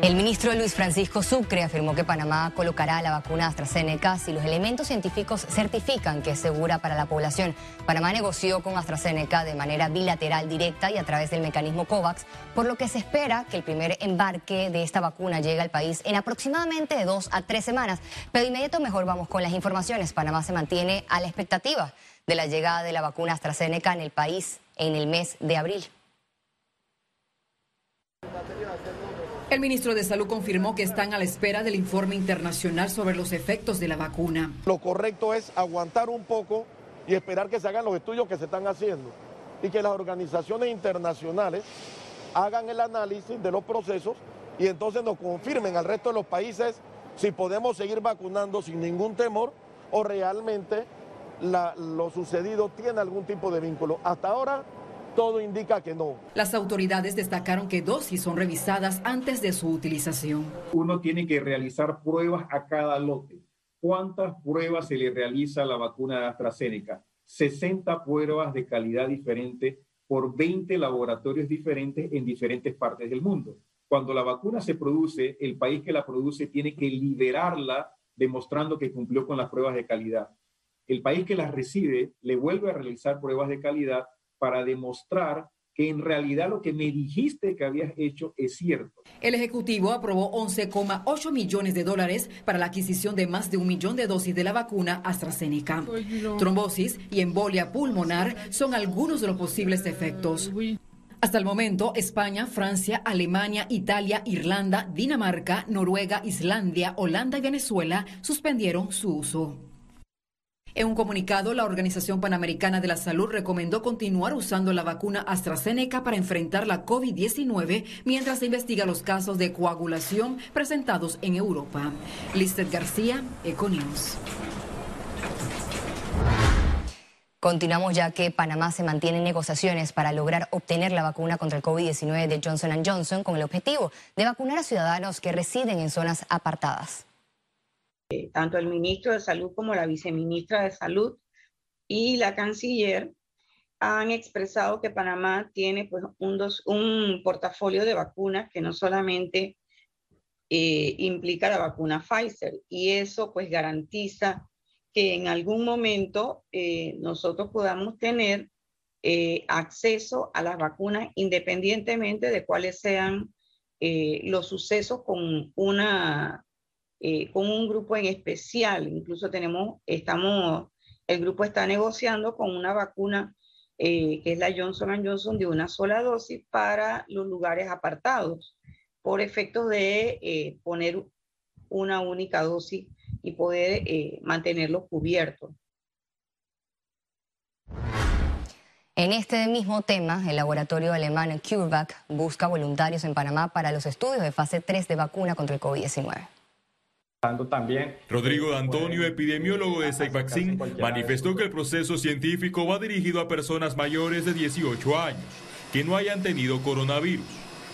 El ministro Luis Francisco Sucre afirmó que Panamá colocará la vacuna AstraZeneca si los elementos científicos certifican que es segura para la población. Panamá negoció con AstraZeneca de manera bilateral directa y a través del mecanismo COVAX, por lo que se espera que el primer embarque de esta vacuna llegue al país en aproximadamente dos a tres semanas. Pero de inmediato mejor vamos con las informaciones. Panamá se mantiene a la expectativa de la llegada de la vacuna AstraZeneca en el país en el mes de abril. El ministro de Salud confirmó que están a la espera del informe internacional sobre los efectos de la vacuna. Lo correcto es aguantar un poco y esperar que se hagan los estudios que se están haciendo y que las organizaciones internacionales hagan el análisis de los procesos y entonces nos confirmen al resto de los países si podemos seguir vacunando sin ningún temor o realmente lo sucedido tiene algún tipo de vínculo. Hasta ahora todo indica que no. Las autoridades destacaron que dosis son revisadas antes de su utilización. Uno tiene que realizar pruebas a cada lote. ¿Cuántas pruebas se le realiza a la vacuna de AstraZeneca? 60 pruebas de calidad diferente por 20 laboratorios diferentes en diferentes partes del mundo. Cuando la vacuna se produce, el país que la produce tiene que liberarla demostrando que cumplió con las pruebas de calidad. El país que las recibe le vuelve a realizar pruebas de calidad para demostrar que en realidad lo que me dijiste que habías hecho es cierto. El Ejecutivo aprobó 11,8 millones de dólares para la adquisición de más de un millón de dosis de la vacuna AstraZeneca. Trombosis y embolia pulmonar son algunos de los posibles efectos. Hasta el momento, España, Francia, Alemania, Italia, Irlanda, Dinamarca, Noruega, Islandia, Holanda y Venezuela suspendieron su uso. En un comunicado, la Organización Panamericana de la Salud recomendó continuar usando la vacuna AstraZeneca para enfrentar la COVID-19 mientras se investiga los casos de coagulación presentados en Europa. Listet García, Econews. Continuamos ya que Panamá se mantiene en negociaciones para lograr obtener la vacuna contra el COVID-19 de Johnson Johnson con el objetivo de vacunar a ciudadanos que residen en zonas apartadas. Eh, tanto el ministro de Salud como la viceministra de Salud y la canciller han expresado que Panamá tiene pues, un, portafolio de vacunas que no solamente eh, implica la vacuna Pfizer y eso pues garantiza que en algún momento eh, nosotros podamos tener acceso a las vacunas independientemente de cuáles sean los sucesos con una eh, con un grupo en especial. Incluso tenemos, estamos, el grupo está negociando con una vacuna eh, que es la Johnson Johnson de una sola dosis para los lugares apartados, por efectos de eh, poner una única dosis y poder mantenerlos cubiertos. En este mismo tema, el laboratorio alemán CureVac busca voluntarios en Panamá para los estudios de fase 3 de vacuna contra el COVID-19. También. Rodrigo Antonio, epidemiólogo de Vaccine, manifestó que el proceso científico va dirigido a personas mayores de 18 años que no hayan tenido coronavirus.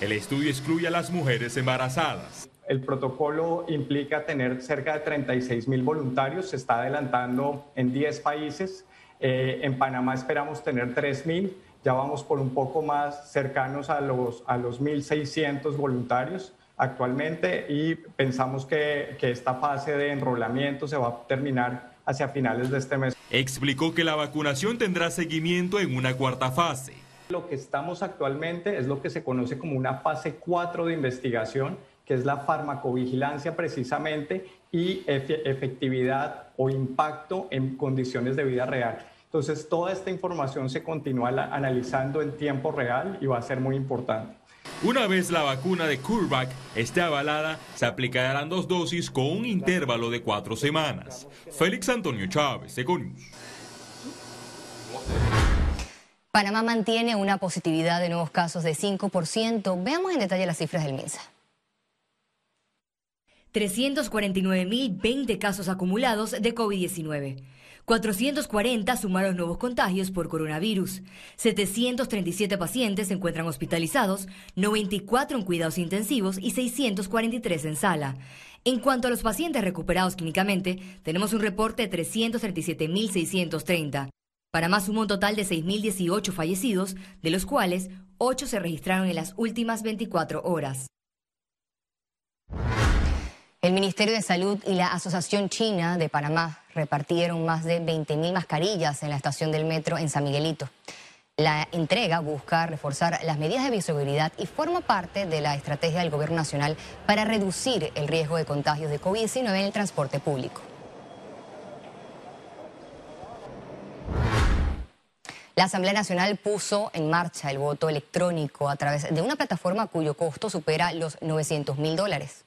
El estudio excluye a las mujeres embarazadas. El protocolo implica tener cerca de 36 mil voluntarios, se está adelantando en 10 países. Eh, en Panamá esperamos tener 3 mil, ya vamos por un poco más cercanos a los, a los 1.600 voluntarios actualmente y pensamos que, que esta fase de enrolamiento se va a terminar hacia finales de este mes. Explicó que la vacunación tendrá seguimiento en una cuarta fase. Lo que estamos actualmente es lo que se conoce como una fase 4 de investigación, que es la farmacovigilancia precisamente y efectividad o impacto en condiciones de vida real. Entonces, toda esta información se continúa analizando en tiempo real y va a ser muy importante. Una vez la vacuna de CureVac esté avalada, se aplicarán dos dosis con un intervalo de cuatro semanas. Félix Antonio Chávez, Econius. Panamá mantiene una positividad de nuevos casos de 5%. Veamos en detalle las cifras del MINSA. 349.020 casos acumulados de COVID-19. 440 sumaron nuevos contagios por coronavirus. 737 pacientes se encuentran hospitalizados, 94 en cuidados intensivos y 643 en sala. En cuanto a los pacientes recuperados clínicamente, tenemos un reporte de 337.630. Para más un total de 6.018 fallecidos, de los cuales 8 se registraron en las últimas 24 horas. El Ministerio de Salud y la Asociación China de Panamá repartieron más de 20.000 mascarillas en la estación del metro en San Miguelito. La entrega busca reforzar las medidas de bioseguridad y forma parte de la estrategia del Gobierno Nacional para reducir el riesgo de contagios de COVID-19 en el transporte público. La Asamblea Nacional puso en marcha el voto electrónico a través de una plataforma cuyo costo supera los 900 mil dólares.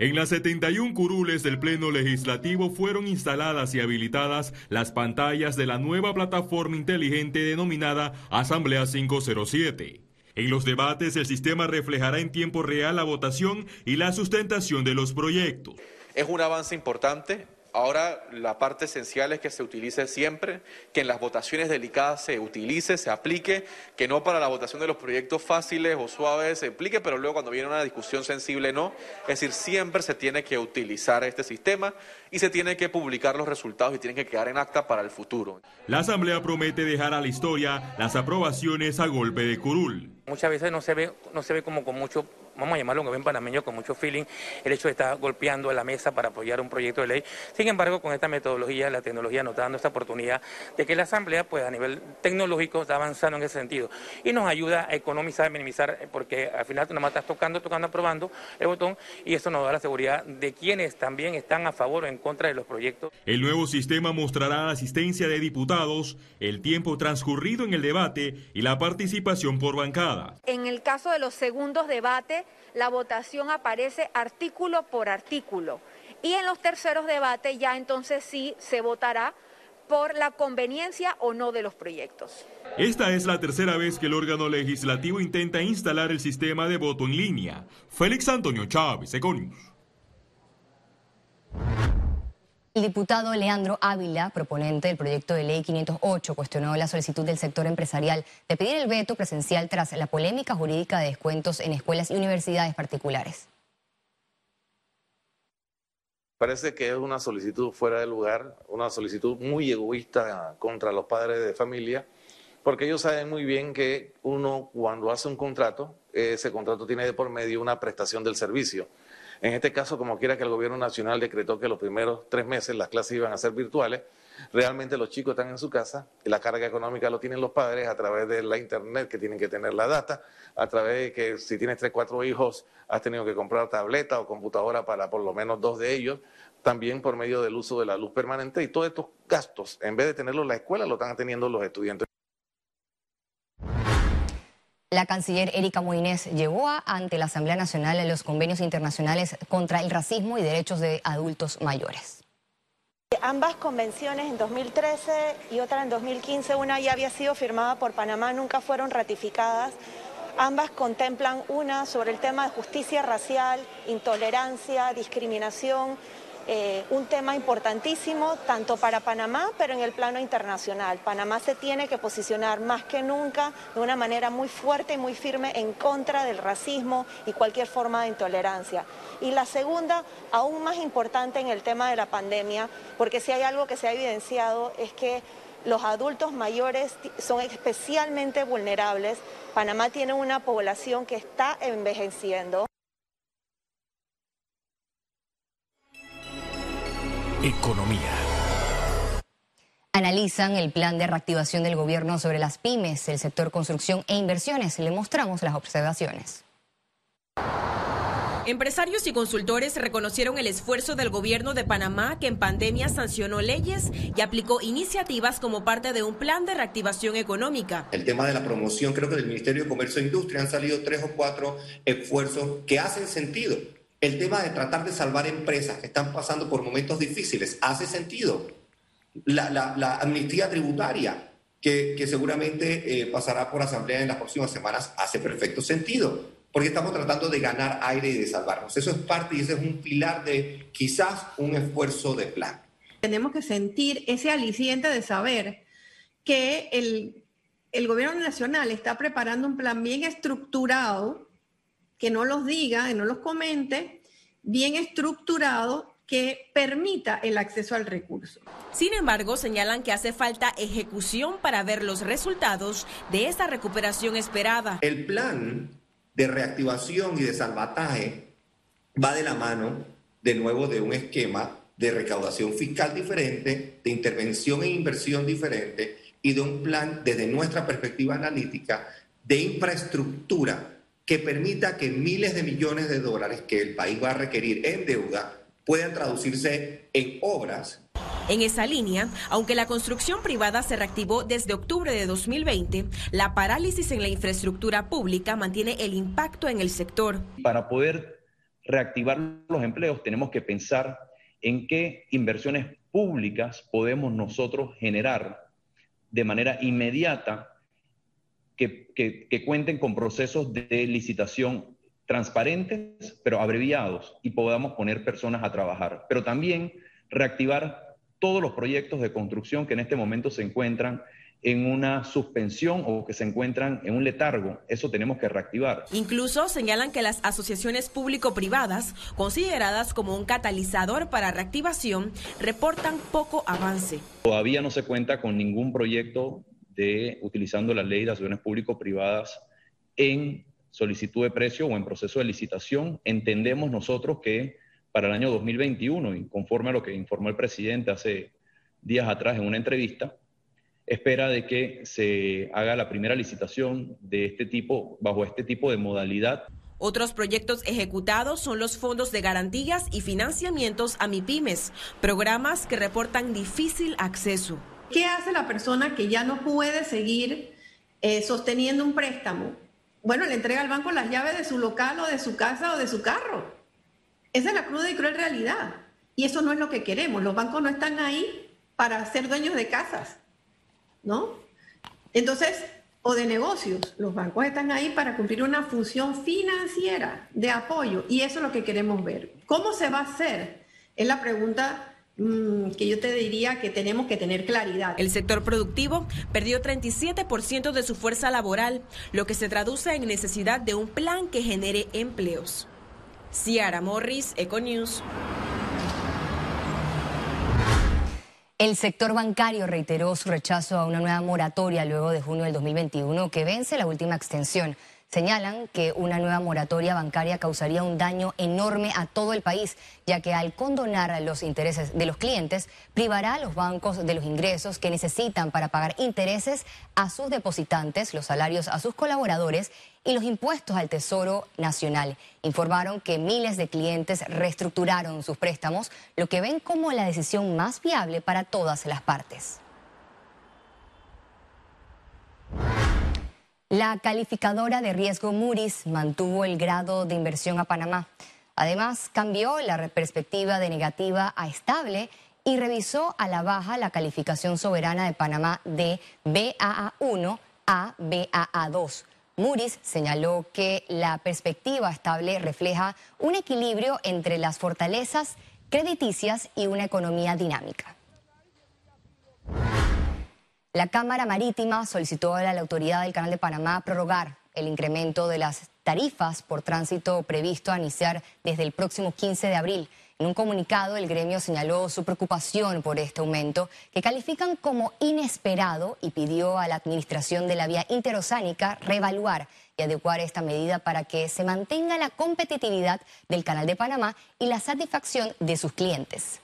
En las 71 curules del Pleno Legislativo fueron instaladas y habilitadas las pantallas de la nueva plataforma inteligente denominada Asamblea 507. En los debates el sistema reflejará en tiempo real la votación y la sustentación de los proyectos. Es un avance importante Ahora la parte esencial es que se utilice siempre, que en las votaciones delicadas se utilice, se aplique, que no para la votación de los proyectos fáciles o suaves se aplique, pero luego cuando viene una discusión sensible no. Es decir, siempre se tiene que utilizar este sistema y se tiene que publicar los resultados y tienen que quedar en acta para el futuro. La Asamblea promete dejar a la historia las aprobaciones a golpe de curul. Muchas veces no se ve, no se ve como con mucho vamos a llamarlo un buen panameño con mucho feeling, el hecho de estar golpeando a la mesa para apoyar un proyecto de ley. Sin embargo, con esta metodología, la tecnología nos está dando esta oportunidad de que la Asamblea, pues a nivel tecnológico, está avanzando en ese sentido y nos ayuda a economizar, minimizar, eh, porque al final tú nada más estás tocando, tocando, aprobando el botón y eso nos da la seguridad de quienes también están a favor o en contra de los proyectos. El nuevo sistema mostrará asistencia de diputados, el tiempo transcurrido en el debate y la participación por bancada. En el caso de los segundos debates, la votación aparece artículo por artículo. Y en los terceros debates ya entonces sí se votará por la conveniencia o no de los proyectos. Esta es la tercera vez que el órgano legislativo intenta instalar el sistema de voto en línea. Félix Antonio Chávez, Econius. El diputado Leandro Ávila, proponente del proyecto de ley 508, cuestionó la solicitud del sector empresarial de pedir el veto presencial tras la polémica jurídica de descuentos en escuelas y universidades particulares. Parece que es una solicitud fuera de lugar, una solicitud muy egoísta contra los padres de familia, porque ellos saben muy bien que uno cuando hace un contrato, ese contrato tiene de por medio una prestación del servicio. En este caso, como quiera que el gobierno nacional decretó que los primeros tres meses las clases iban a ser virtuales, realmente los chicos están en su casa y la carga económica lo tienen los padres a través de la internet que tienen que tener la data, a través de que si tienes tres, cuatro hijos has tenido que comprar tableta o computadora para por lo menos dos de ellos, también por medio del uso de la luz permanente y todos estos gastos, en vez de tenerlos en la escuela, lo están teniendo los estudiantes. La canciller Erika Moines llevó ante la Asamblea Nacional los convenios internacionales contra el racismo y derechos de adultos mayores. Ambas convenciones en 2013 y otra en 2015, una ya había sido firmada por Panamá, nunca fueron ratificadas. Ambas contemplan una sobre el tema de justicia racial, intolerancia, discriminación, eh, un tema importantísimo tanto para Panamá, pero en el plano internacional. Panamá se tiene que posicionar más que nunca de una manera muy fuerte y muy firme en contra del racismo y cualquier forma de intolerancia. Y la segunda, aún más importante en el tema de la pandemia, porque si hay algo que se ha evidenciado es que los adultos mayores son especialmente vulnerables. Panamá tiene una población que está envejeciendo. Economía. Analizan el plan de reactivación del gobierno sobre las pymes, el sector construcción e inversiones. Le mostramos las observaciones. Empresarios y consultores reconocieron el esfuerzo del gobierno de Panamá que en pandemia sancionó leyes y aplicó iniciativas como parte de un plan de reactivación económica. El tema de la promoción, creo que del Ministerio de Comercio e Industria han salido tres o cuatro esfuerzos que hacen sentido. El tema de tratar de salvar empresas que están pasando por momentos difíciles hace sentido. La, amnistía tributaria, que, seguramente eh, pasará por asamblea en las próximas semanas, hace perfecto sentido, porque estamos tratando de ganar aire y de salvarnos. Eso es parte y ese es un pilar de quizás un esfuerzo de plan. Tenemos que sentir ese aliciente de saber que el, el gobierno nacional está preparando un plan bien estructurado que no los diga, que no los comente, bien estructurado que permita el acceso al recurso. Sin embargo, señalan que hace falta ejecución para ver los resultados de esa recuperación esperada. El plan de reactivación y de salvataje va de la mano de nuevo de un esquema de recaudación fiscal diferente, de intervención e inversión diferente y de un plan desde nuestra perspectiva analítica de infraestructura que permita que miles de millones de dólares que el país va a requerir en deuda puedan traducirse en obras en esa línea, aunque la construcción privada se reactivó desde octubre de 2020, la parálisis en la infraestructura pública mantiene el impacto en el sector. Para poder reactivar los empleos tenemos que pensar en qué inversiones públicas podemos nosotros generar de manera inmediata que, que cuenten con procesos de licitación transparentes, pero abreviados, y podamos poner personas a trabajar. Pero también reactivar todos los proyectos de construcción que en este momento se encuentran en una suspensión o que se encuentran en un letargo. Eso tenemos que reactivar. Incluso señalan que las asociaciones público-privadas, consideradas como un catalizador para reactivación, reportan poco avance. Todavía no se cuenta con ningún proyecto de utilizando la ley de asociaciones público-privadas en solicitud de precio o en proceso de licitación. Entendemos nosotros que para el año 2021, y conforme a lo que informó el presidente hace días atrás en una entrevista, espera de que se haga la primera licitación de este tipo, bajo este tipo de modalidad. Otros proyectos ejecutados son los fondos de garantías y financiamientos a MIPIMES, programas que reportan difícil acceso. ¿Qué hace la persona que ya no puede seguir eh, sosteniendo un préstamo? Bueno, le entrega al banco las llaves de su local o de su casa o de su carro. Esa es la cruda y cruel realidad. Y eso no es lo que queremos. Los bancos no están ahí para ser dueños de casas, ¿no? Entonces, o de negocios. Los bancos están ahí para cumplir una función financiera de apoyo y eso es lo que queremos ver. ¿Cómo se va a hacer? Es la pregunta que yo te diría que tenemos que tener claridad. El sector productivo perdió 37% de su fuerza laboral, lo que se traduce en necesidad de un plan que genere empleos. Ciara Morris, Econews. El sector bancario reiteró su rechazo a una nueva moratoria luego de junio del 2021 que vence la última extensión. Señalan que una nueva moratoria bancaria causaría un daño enorme a todo el país, ya que al condonar los intereses de los clientes, privará a los bancos de los ingresos que necesitan para pagar intereses a sus depositantes, los salarios a sus colaboradores y los impuestos al Tesoro Nacional. Informaron que miles de clientes reestructuraron sus préstamos, lo que ven como la decisión más viable para todas las partes. La calificadora de riesgo Moody's mantuvo el grado de inversión a Panamá. Además, cambió la perspectiva de negativa a estable y revisó a la baja la calificación soberana de Panamá de BAA1 a BAA2. Moody's señaló que la perspectiva estable refleja un equilibrio entre las fortalezas crediticias y una economía dinámica. La Cámara Marítima solicitó a la autoridad del Canal de Panamá prorrogar el incremento de las tarifas por tránsito previsto a iniciar desde el próximo 15 de abril. En un comunicado, el gremio señaló su preocupación por este aumento, que califican como inesperado y pidió a la Administración de la Vía Interoceánica reevaluar y adecuar esta medida para que se mantenga la competitividad del Canal de Panamá y la satisfacción de sus clientes.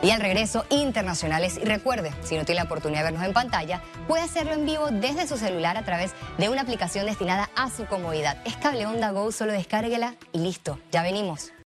Y al regreso, internacionales. Y recuerde, si no tiene la oportunidad de vernos en pantalla, puede hacerlo en vivo desde su celular a través de una aplicación destinada a su comodidad. Es Cable Onda Go, solo descárguela y listo, ya venimos.